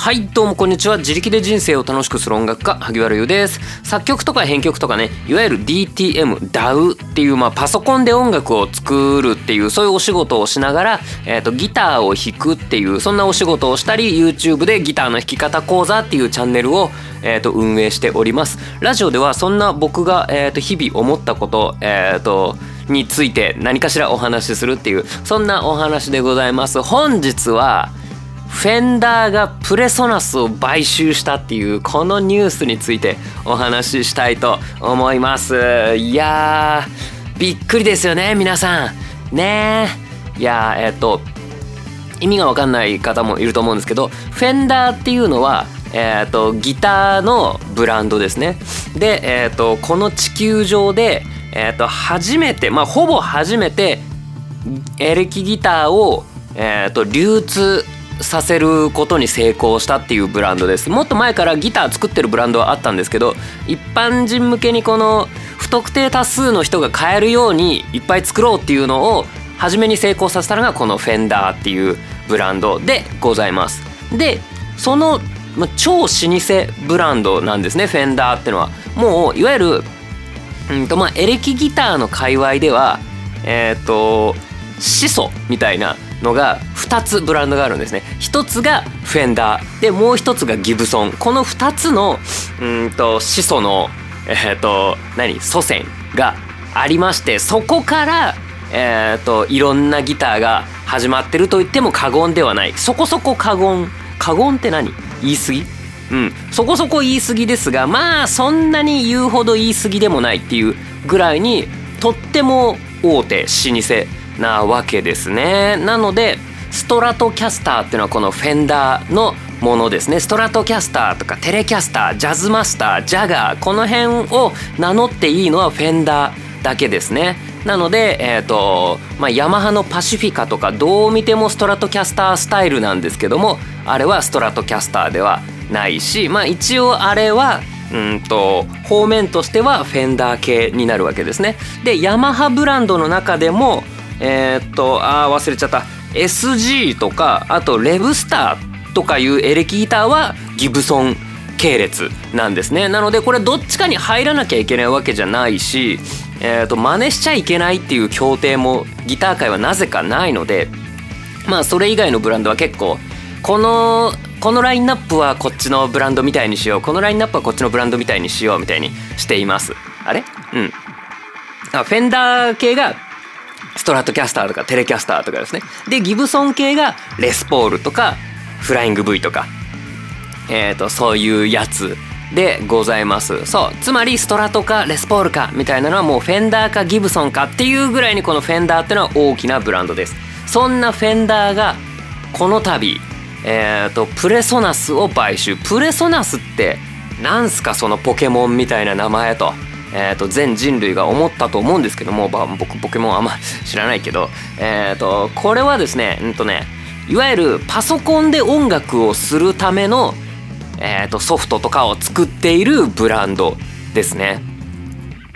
はいどうもこんにちは。自力で人生を楽しくする音楽家萩原優です。作曲とか編曲とかねいわゆる DTM DAW っていうまあパソコンで音楽を作るっていうそういうお仕事をしながら、えーと、ギターを弾くっていうそんなお仕事をしたり YouTube でギターの弾き方講座っていうチャンネルを、えーと、運営しております。ラジオではそんな僕が、えーと、日々思ったことえっ、ー、とについて何かしらお話しするっていうそんなお話でございます。本日はフェンダーがプレソナスを買収したっていうこのニュースについてお話ししたいと思います。いやーびっくりですよね皆さん。ねいやえっ、と意味が分かんない方もいると思うんですけどフェンダーっていうのはえーと、ギターのブランドですね。で、えーと、この地球上で、えーと初めてまあほぼ初めてエレキギターを、えー、と流通させることに成功したっていうブランドですもっと前からギター作ってるブランドはあったんですけど一般人向けにこの不特定多数の人が買えるようにいっぱい作ろうっていうのを初めに成功させたのがこのフェンダーっていうブランドでございますでその超老舗ブランドなんですねフェンダーってのはもういわゆるうんとまあエレキギターの界隈ではえっ、ー、と始祖みたいなのが2つブランドがあるんですね。1つがフェンダー。でもう1つがギブソン。この2つのうんと始祖のえっ、ー、と何？祖先がありましてそこからえっ、ー、といろんなギターが始まってると言っても過言ではない。そこそこ過言。過言って何？言い過ぎ？うん。そこそこ言い過ぎですがまあそんなに言うほど言い過ぎでもないっていうぐらいにとっても大手老舗なわけですね。なのでストラトキャスターっていうのはこのフェンダーのものですね。ストラトキャスターとかテレキャスタージャズマスタージャガーこの辺を名乗っていいのはフェンダーだけですね。なので、えーとまあ、ヤマハのパシフィカとかどう見てもストラトキャスタースタイルなんですけどもあれはストラトキャスターではないし、まあ、一応あれはうんと方面としてはフェンダー系になるわけですね。でヤマハブランドの中でもえー、っとあー忘れちゃった。SG とかあとレブスターとかいうエレキギターはギブソン系列なんですね。なのでこれどっちかに入らなきゃいけないわけじゃないし、えー、と真似しちゃいけないっていう協定もギター界はなぜかないのでまあそれ以外のブランドは結構このこのラインナップはこっちのブランドみたいにしよう。このラインナップはこっちのブランドみたいにしようみたいにしています。あれ？うん。あフェンダー系がストラトキャスターとかテレキャスターとかですね。でギブソン系がレスポールとかフライング V とか、えーと、そういうやつでございます。そうつまりストラトかレスポールかみたいなのはもうフェンダーかギブソンかっていうぐらいにこのフェンダーっていうのは大きなブランドです。そんなフェンダーがこの度えーとプレソナスを買収。プレソナスってなんすかそのポケモンみたいな名前と。えー、と全人類が思ったと思うんですけども、まあ、僕ポケモンあんま知らないけど、えー、とこれはですね,、うんとねいわゆるパソコンで音楽をするための、えー、とソフトとかを作っているブランドですね。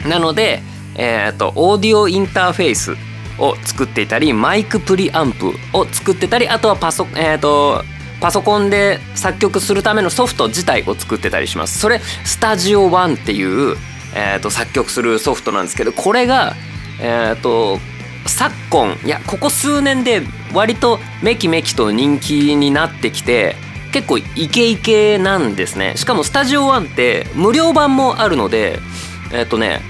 なので、えー、とオーディオインターフェースを作っていたりマイクプリアンプを作ってたりあとはパソ,、えー、とパソコンで作曲するためのソフト自体を作ってたりします。それスタジオワンっていうえーと、作曲するソフトなんですけどこれが、えーと、昨今いやここ数年で割とめきめきと人気になってきて結構イケイケなんですね。しかもスタジオワンって無料版もあるのでえっ、ー、とね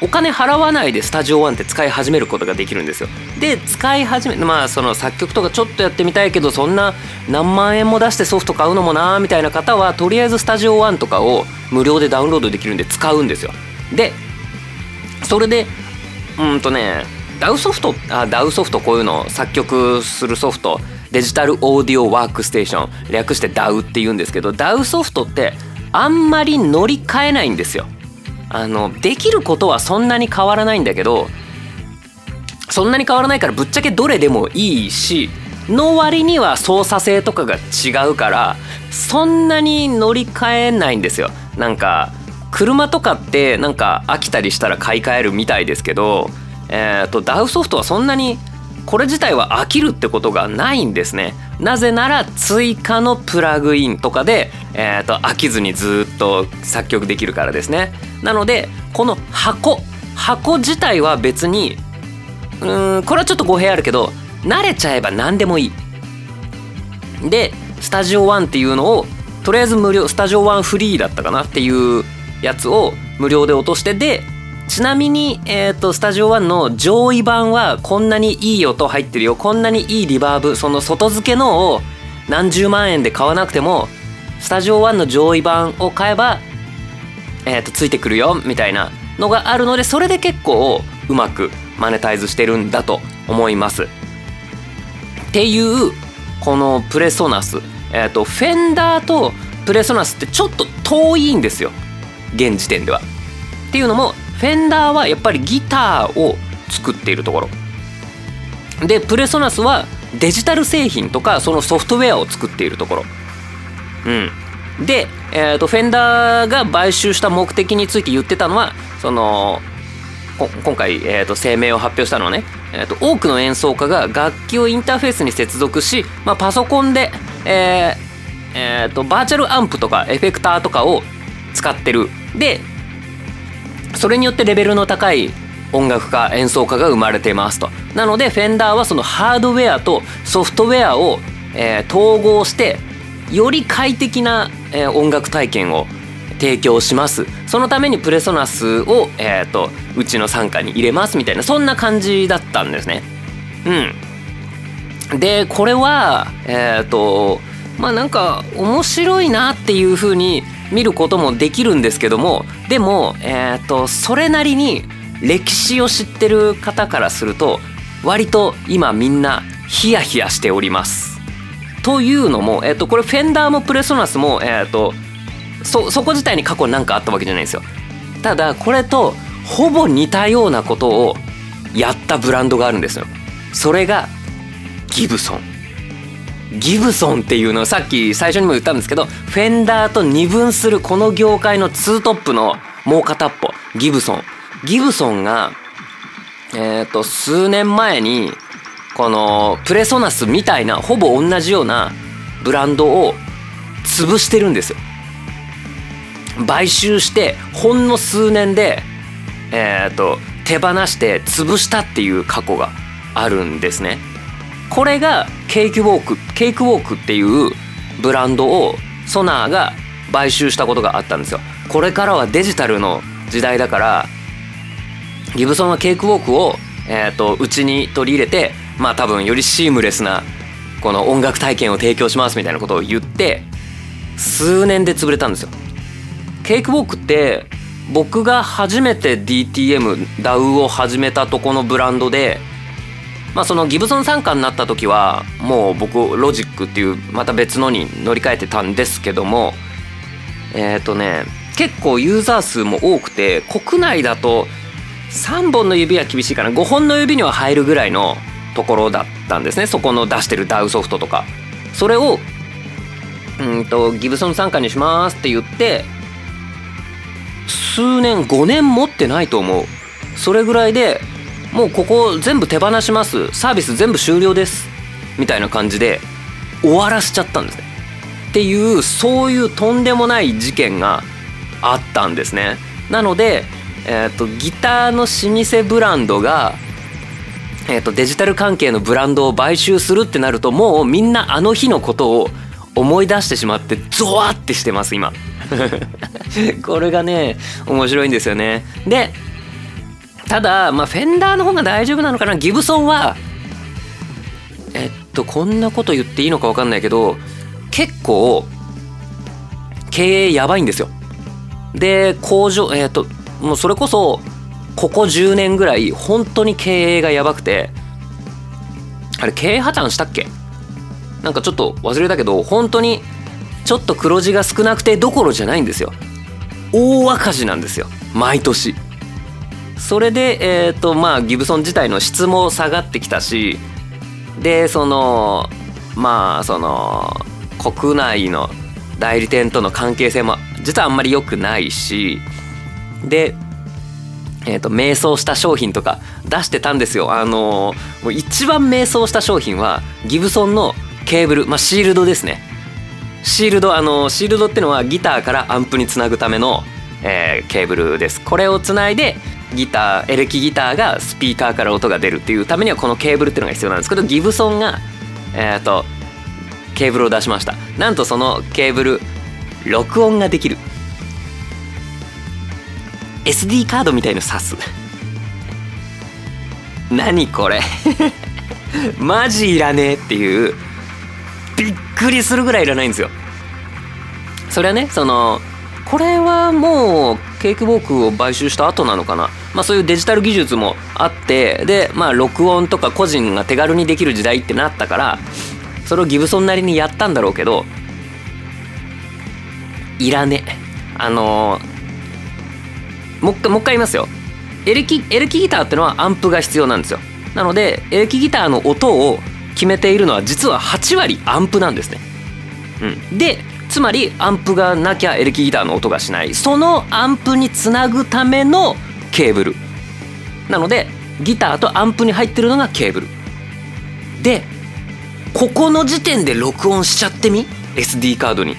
お金払わないで Studio One って使い始めることができるんですよ。で使い始めまあその作曲とかちょっとやってみたいけどそんな何万円も出してソフト買うのもなみたいな方はとりあえず Studio One とかを無料でダウンロードできるんで使うんですよ。でそれでうんとね DAW ソフトあ DAW ソフトこういうの作曲するソフトデジタルオーディオワークステーション略して DAW って言うんですけど DAW ソフトってあんまり乗り換えないんですよ。あのできることはそんなに変わらないんだけどそんなに変わらないからぶっちゃけどれでもいいしの割には操作性とかが違うからそんなに乗り換えないんですよ。なんか車とかってなんか飽きたりしたら買い替えるみたいですけどえーと、ダウソフトはそんなにこれ自体は飽きるってことがないんですね。なぜなら追加のプラグインとかで、えーと、飽きずにずっと作曲できるからですね。なのでこの箱箱自体は別にうんこれはちょっと語弊あるけど慣れちゃえば何でもいい。でスタジオ1っていうのをとりあえず無料スタジオ1フリーだったかなっていうやつを無料で落としてでちなみに、えーと、スタジオ1の上位版はこんなにいい音入ってるよ。こんなにいいリバーブその外付けのを何十万円で買わなくてもスタジオ1の上位版を買えば、えーと、ついてくるよみたいなのがあるのでそれで結構うまくマネタイズしてるんだと思います。っていうこのプレソナス、えーとフェンダーとプレソナスってちょっと遠いんですよ。現時点では。っていうのもフェンダーはやっぱりギターを作っているところ。でプレソナスはデジタル製品とかそのソフトウェアを作っているところ。うん。で、えーと、フェンダーが買収した目的について言ってたのはその今回、えーと、声明を発表したのはね、えーと、多くの演奏家が楽器をインターフェースに接続し、まあ、パソコンで、えーえーとバーチャルアンプとかエフェクターとかを使ってるでそれによってレベルの高い音楽家演奏家が生まれていますと。なのでフェンダーはそのハードウェアとソフトウェアを、えー、統合してより快適な、えー、音楽体験を提供します。そのためにプレソナスを、えーと、うちの傘下に入れますみたいなそんな感じだったんですね。うん。でこれはえっ、ー、とまあなんか面白いなっていうふうに見ることもできるんですけどもでも、えーと、それなりに歴史を知ってる方からすると割と今みんなヒヤヒヤしております。というのも、えーと、これフェンダーもプレソナスも、えーと、そそこ自体に過去に何かあったわけじゃないんですよ。ただこれとほぼ似たようなことをやったブランドがあるんですよ。それがギブソン。ギブソンっていうのをさっき最初にも言ったんですけどフェンダーと二分するこの業界のツートップのもう片っぽ。ギブソン。ギブソンがえっ、ー、と数年前にこのプレソナスみたいなほぼ同じようなブランドを潰してるんですよ。買収してほんの数年でえっ、ー、と手放して潰したっていう過去があるんですね。これがケーキウォーク。ケークウォークっていうブランドをソナーが買収したことがあったんですよこれからはデジタルの時代だからギブソンはケークウォークをえーと、うちに取り入れてまあ多分よりシームレスなこの音楽体験を提供しますみたいなことを言って数年で潰れたんですよ。ケークウォークって僕が初めて DTM ダウを始めたとこのブランドでまあ、そのギブソン傘下になった時はもう僕ロジックっていうまた別のに乗り換えてたんですけどもえっ、ー、とね結構ユーザー数も多くて国内だと3本の指は厳しいかな5本の指には入るぐらいのところだったんですね。そこの出してる DAW ソフトとか。それをうんとギブソン傘下にしますって言って数年5年持ってないと思う。それぐらいでもうここ全部手放します。サービス全部終了です。みたいな感じで終わらしちゃったんですね。っていうそういうとんでもない事件があったんですね。なので、えーと、ギターの老舗ブランドが、えーとデジタル関係のブランドを買収するってなるともうみんなあの日のことを思い出してしまってゾワってしてます今。これがね面白いんですよね。でただ、まあ、フェンダーの方が大丈夫なのかな？ギブソンはえっとこんなこと言っていいのか分かんないけど結構経営やばいんですよ。で工場えっともうそれこそここ10年ぐらい本当に経営がやばくてあれ経営破綻したっけ？なんかちょっと忘れたけど本当にちょっと黒字が少なくてどころじゃないんですよ。大赤字なんですよ。毎年。それで、えーとまあ、ギブソン自体の質も下がってきたしでそのまあその国内の代理店との関係性も実はあんまり良くないしでえーと、迷走した商品とか出してたんですよ。あの、もう一番迷走した商品はギブソンのケーブル、まあ、シールドですね。シールドあのシールドってのはギターからアンプにつなぐための、えー、ケーブルです。これをつないでギターエレキギターがスピーカーから音が出るっていうためにはこのケーブルっていうのが必要なんです。けどギブソンがえっ、ー、とケーブルを出しました。なんとそのケーブル録音ができる。SD カードみたいの挿す。何これ。マジいらねえっていう。びっくりするぐらいいらないんですよ。それはねそのこれはもうケーキボークを買収した後なのかな。まあそういうデジタル技術もあってでまあ録音とか個人が手軽にできる時代ってなったからそれをギブソンなりにやったんだろうけどいらねあのー、もう一回もう一回言いますよ。エレキエレキギターってのはアンプが必要なんですよ。なのでエレキギターの音を決めているのは実は8割アンプなんですね、うん、でつまりアンプがなきゃエレキギターの音がしない。そのアンプにつなぐためのケーブル。なのでギターとアンプに入ってるのがケーブル。でここの時点で録音しちゃってみ？SD カードに。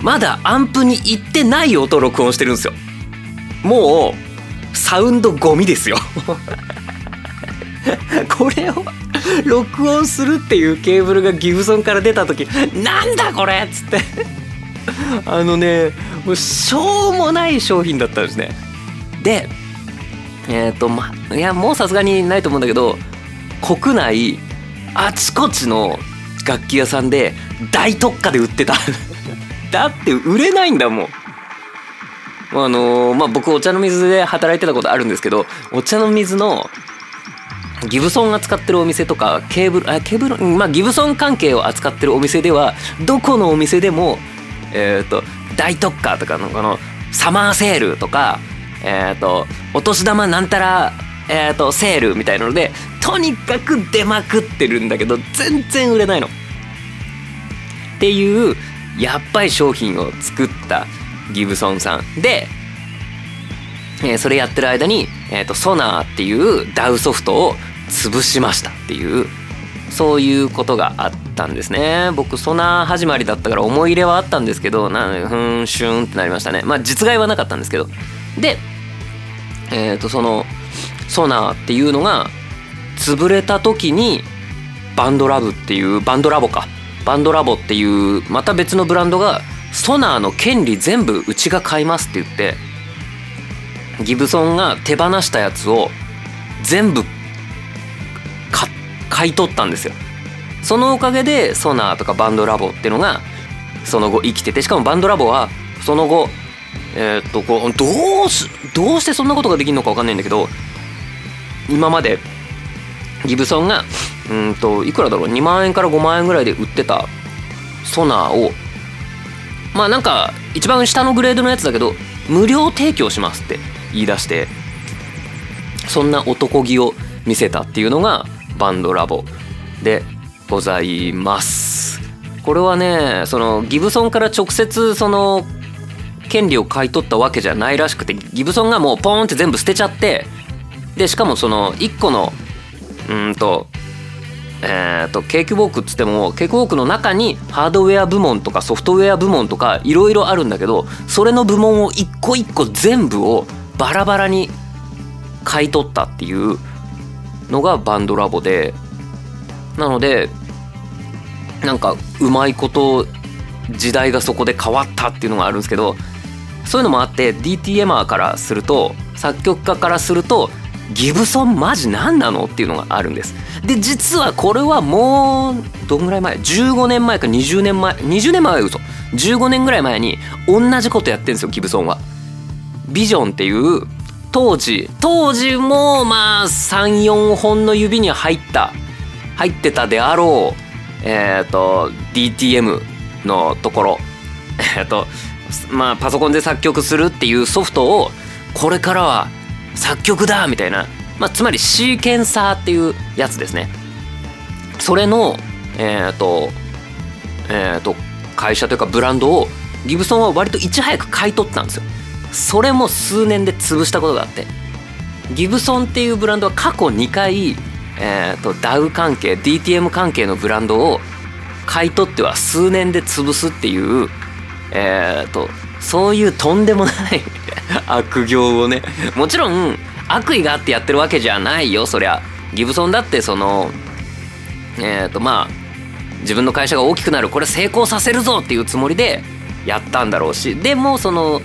まだアンプに行ってない音を録音してるんですよ。もうサウンドゴミですよ。これを 録音するっていうケーブルがギブソンから出た時なんだこれっつって。あのねもうしょうもない商品だったんですね。でえっ、ー、とまいやもうさすがにないと思うんだけど国内あちこちの楽器屋さんで大特価で売ってた。だって売れないんだもん。あのー、まあ僕お茶の水で働いてたことあるんですけどお茶の水のギブソンが使ってるお店とかケーブルあケーブルまあギブソン関係を扱ってるお店ではどこのお店でもえっ、ー、と大特価とかのこのサマーセールとかえっ、ー、とお年玉なんたらえっ、ー、とセールみたいなのでとにかく出まくってるんだけど全然売れないの。っていうやっぱり商品を作ったギブソンさんでえー、それやってる間に、えーと、ソナーっていう DAW ソフトを潰しましたっていうそういうことがあったんですね。僕ソナー始まりだったから思い入れはあったんですけどなふんシューンってなりましたね。まあ実害はなかったんですけど。でえっ、ー、とそのソナーっていうのが潰れた時にバンドラブっていうバンドラボか。バンドラボっていうまた別のブランドがソナーの権利全部うちが買いますって言ってギブソンが手放したやつを全部買い取ったんですよ。そのおかげでソナーとかバンドラボっていうのがその後生きててしかもバンドラボはその後えー、っとこうどうしどうしてそんなことができるのか分かんないんだけど今までギブソンがうんといくらだろう2万円から5万円ぐらいで売ってたソナーをまあなんか一番下のグレードのやつだけど無料提供しますって言い出してそんな男気を見せたっていうのがバンドラボでございます。これはねそのギブソンから直接その権利を買い取ったわけじゃないらしくてギブソンがもうポーンって全部捨てちゃってでしかもその1個のうんとえーと、ケーキウォークっつってもケーキウォークの中にハードウェア部門とかソフトウェア部門とかいろいろあるんだけどそれの部門を一個一個全部をバラバラに買い取ったっていうのがバンドラボでなのでなんかうまいこと時代がそこで変わったっていうのがあるんですけどそういうのもあって DTMR からすると作曲家からするとギブソンマジ何なのっていうのがあるんです。で実はこれはもうどんぐらい前？15年前か20年前？20年前は嘘。15年ぐらい前に同じことやってるんですよギブソンは。ビジョンっていう当時当時もまあ34本の指に入った入ってたであろうえっ、ー、と DTM のところ えっとまあパソコンで作曲するっていうソフトをこれからは作曲だみたいな、まあ、つまりシーケンサーっていうやつですね。それのえっ、ー、とえっ、と会社というかブランドをギブソンは割といち早く買い取ったんですよ。それも数年で潰したことがあってギブソンっていうブランドは過去2回、えーと、DAW 関係 DTM 関係のブランドを買い取っては数年で潰すっていう、えーと、そういうとんでもない 悪行をねもちろん悪意があってやってるわけじゃないよそりゃ。ギブソンだってそのえっ、ー、とまあ自分の会社が大きくなるこれ成功させるぞっていうつもりでやったんだろうしでもその、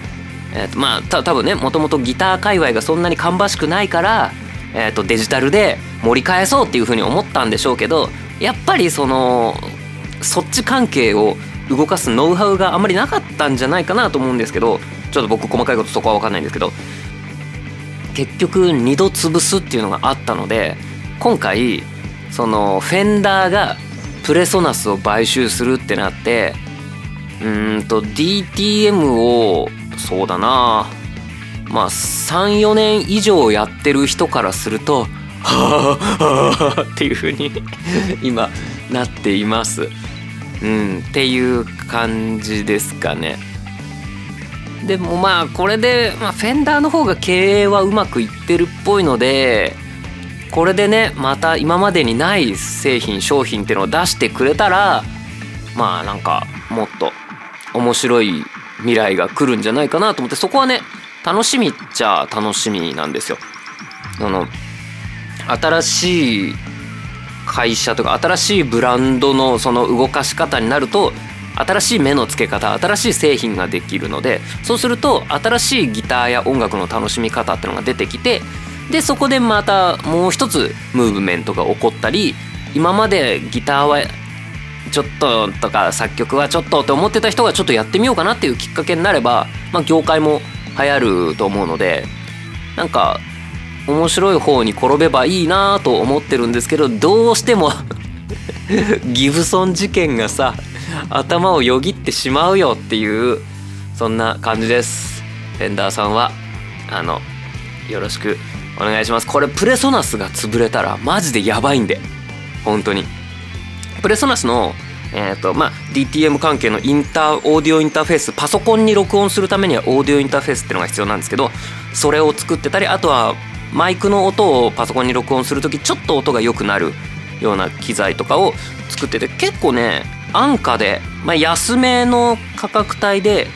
えーとまあた多分ねもともとギター界隈がそんなに芳しくないから、えー、とデジタルで盛り返そうっていうふうに思ったんでしょうけどやっぱりそのそっち関係を動かすノウハウがあんまりなかったんじゃないかなと思うんですけどちょっと僕細かいことそこは分かんないんですけど結局2度潰すっていうのがあったので今回そのフェンダーがプレソナスを買収するってなってうんと DTM をそうだなまあ34年以上やってる人からすると はあはあっていう風に 今なっています。うん、っていう感じですかね。でもまあこれで、まあ、フェンダーの方が経営はうまくいってるっぽいのでこれでねまた今までにない製品商品っていうのを出してくれたらまあなんかもっと面白い未来が来るんじゃないかなと思ってそこはね楽しみっちゃ楽しみなんですよ。あの新しい会社とか新しいブランドのその動かし方になると新しい目の付け方新しい製品ができるのでそうすると新しいギターや音楽の楽しみ方ってのが出てきてでそこでまたもう一つムーブメントが起こったり今までギターはちょっととか作曲はちょっとって思ってた人がちょっとやってみようかなっていうきっかけになれば、まあ、業界も流行ると思うのでなんか面白い方に転べばいいなと思ってるんですけどどうしても ギブソン事件がさ頭をよぎってしまうよっていうそんな感じです。フェンダーさんはあのよろしくお願いします。これプレソナスが潰れたらマジでやばいんで。本当に。プレソナスのえーとまあ、DTM 関係のインターオーディオインターフェースパソコンに録音するためにはオーディオインターフェースっていうのが必要なんですけどそれを作ってたりあとはマイクの音をパソコンに録音する時ちょっと音が良くなるような機材とかを作ってて結構ね安価で、まあ、安めの価格帯で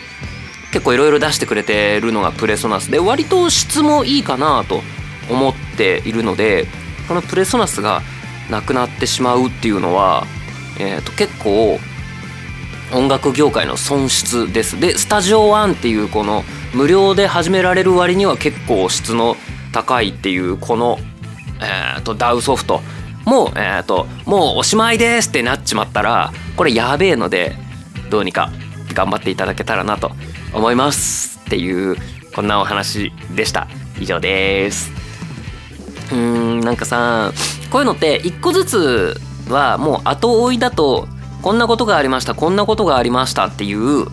結構いろいろ出してくれてるのがプレソナスで割と質もいいかなと思っているのでこのプレソナスがなくなってしまうっていうのは、えー、と結構音楽業界の損失です。でスタジオワンっていうこの無料で始められる割には結構質の高いっていうこの、えー、と DAW ソフト。もう、えー、ともうおしまいですってなっちまったらこれやべえのでどうにか頑張っていただけたらなと思いますっていうこんなお話でした。以上です。うん。なんかさこういうのって一個ずつはもう後追いだとこんなことがありましたこんなことがありましたっていう、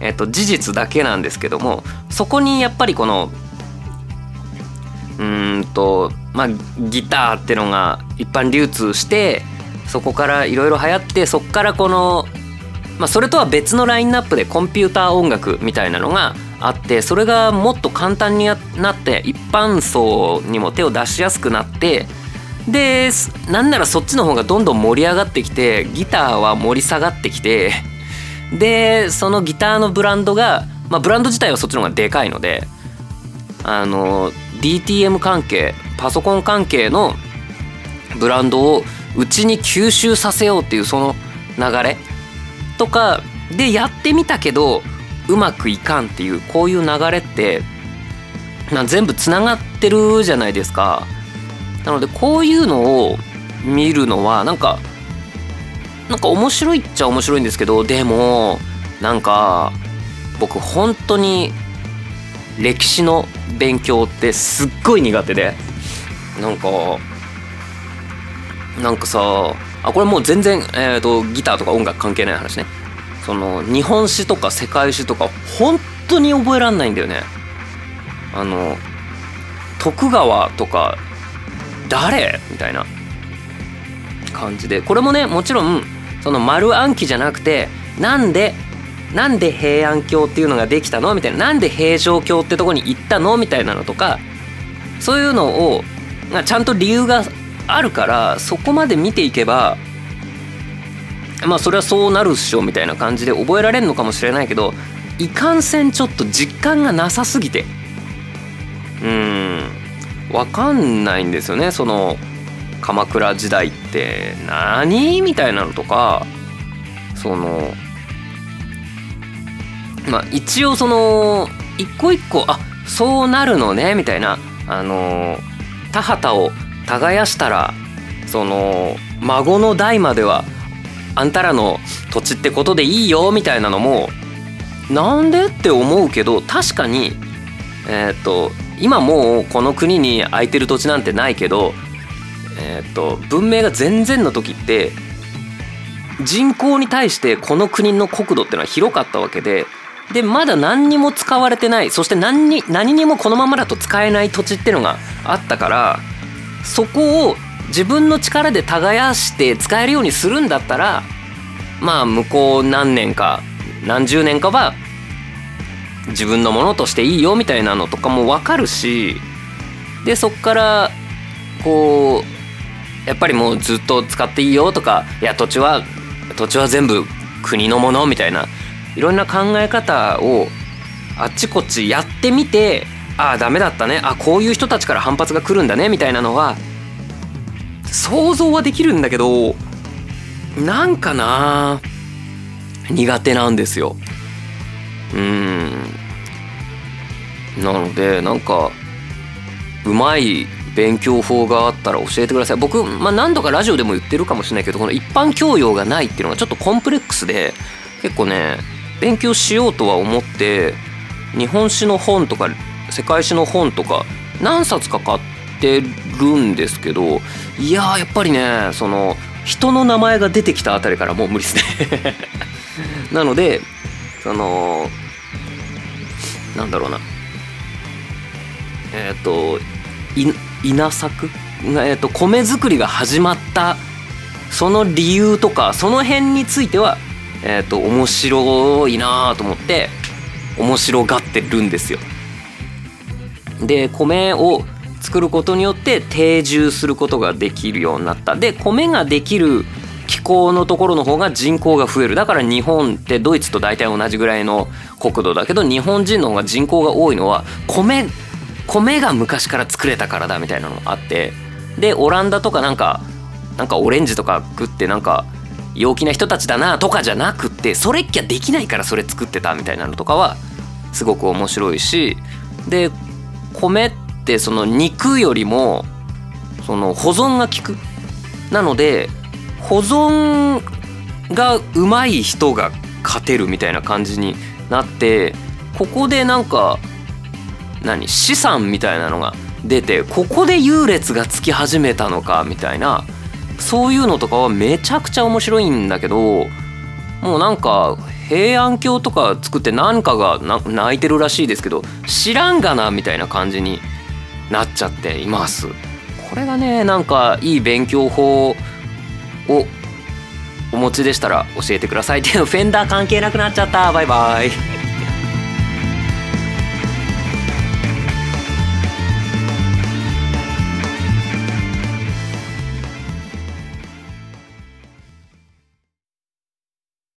えっと、事実だけなんですけどもそこにやっぱりこのうんとまあギターってのが一般流通してそこからいろいろ流行ってそこからこの、まあ、それとは別のラインナップでコンピューター音楽みたいなのがあってそれがもっと簡単になって一般層にも手を出しやすくなってでなんならそっちの方がどんどん盛り上がってきてギターは盛り下がってきてでそのギターのブランドが、まあ、ブランド自体はそっちの方がでかいのであの DTM 関係パソコン関係のブランドをうちに吸収させようっていうその流れとかでやってみたけどうまくいかんっていうこういう流れって全部つながってるじゃないですか。なのでこういうのを見るのはなんかなんか面白いっちゃ面白いんですけどでもなんか僕本当に歴史の勉強ってすっごい苦手でなんかなんかさあこれもう全然、えーと、ギターとか音楽関係ない話ね。その日本史とか世界史とか本当に覚えらんないんだよね。あの徳川とか誰？みたいな。感じで。これもねもちろんその丸暗記じゃなくてなんでなんで平安京っていうのができたの？みたいな。なんで平城京ってとこに行ったの？みたいなのとかそういうのをちゃんと理由があるからそこまで見ていけばまあそれはそうなるっしょみたいな感じで覚えられるのかもしれないけどいかんせんちょっと実感がなさすぎて。うん。分かんないんですよね。その鎌倉時代って。何みたいなのとか。そのまあ一応その一個一個あそうなるのねみたいな。あの田畑を耕したらその孫の代まではあんたらの土地ってことでいいよみたいなのもなんでって思うけど確かにえっ、と今もうこの国に空いてる土地なんてないけどえっ、と文明が全然の時って人口に対してこの国の国土っていうのは広かったわけででまだ何にも使われてないそして何に何にもこのままだと使えない土地っていうのがあったからそこを自分の力で耕して使えるようにするんだったらまあ向こう何年か何十年かは自分のものとしていいよみたいなのとかも分かるしでそっからこうやっぱりもうずっと使っていいよとかいや土地は土地は全部国のものみたいないろんな考え方をあっちこっちやってみてああダメだったね。あこういう人たちから反発が来るんだね。みたいなのは想像はできるんだけどなんかな苦手なんですよ。うん。なのでなんかうまい勉強法があったら教えてください。僕、まあ、何度かラジオでも言ってるかもしれないけどこの一般教養がないっていうのがちょっとコンプレックスで結構ね勉強しようとは思って日本史の本とか世界史の本とか何冊か買ってるんですけどいややっぱりねその人の名前が出てきたあたりからもう無理ですね。なのでそのなんだろうな。えっ、ー、と稲作、えーと、米作りが始まったその理由とかその辺については、えーと、面白いなと思って面白がってるんですよ。で米を作ることによって定住することができるようになった。で米ができる気候のところの方が人口が増える。だから日本ってドイツと大体同じぐらいの国土だけど日本人の方が人口が多いのは米米が昔から作れたからだみたいなのがあって。でオランダとかなんかなんかオレンジとか食ってなんか陽気な人たちだなとかじゃなくってそれっきゃできないからそれ作ってたみたいなのとかはすごく面白いし。で米ってその肉よりもその保存が効く。なので保存がうまい人が勝てるみたいな感じになってここでなんか何資産みたいなのが出てここで優劣がつき始めたのかみたいなそういうのとかはめちゃくちゃ面白いんだけどもうなんか平安京とか作って何かが泣いてるらしいですけど知らんがなみたいな感じになっちゃっています。これがねなんかいい勉強法をお持ちでしたら教えてくださいっていうフェンダー関係なくなっちゃった。バイバイ。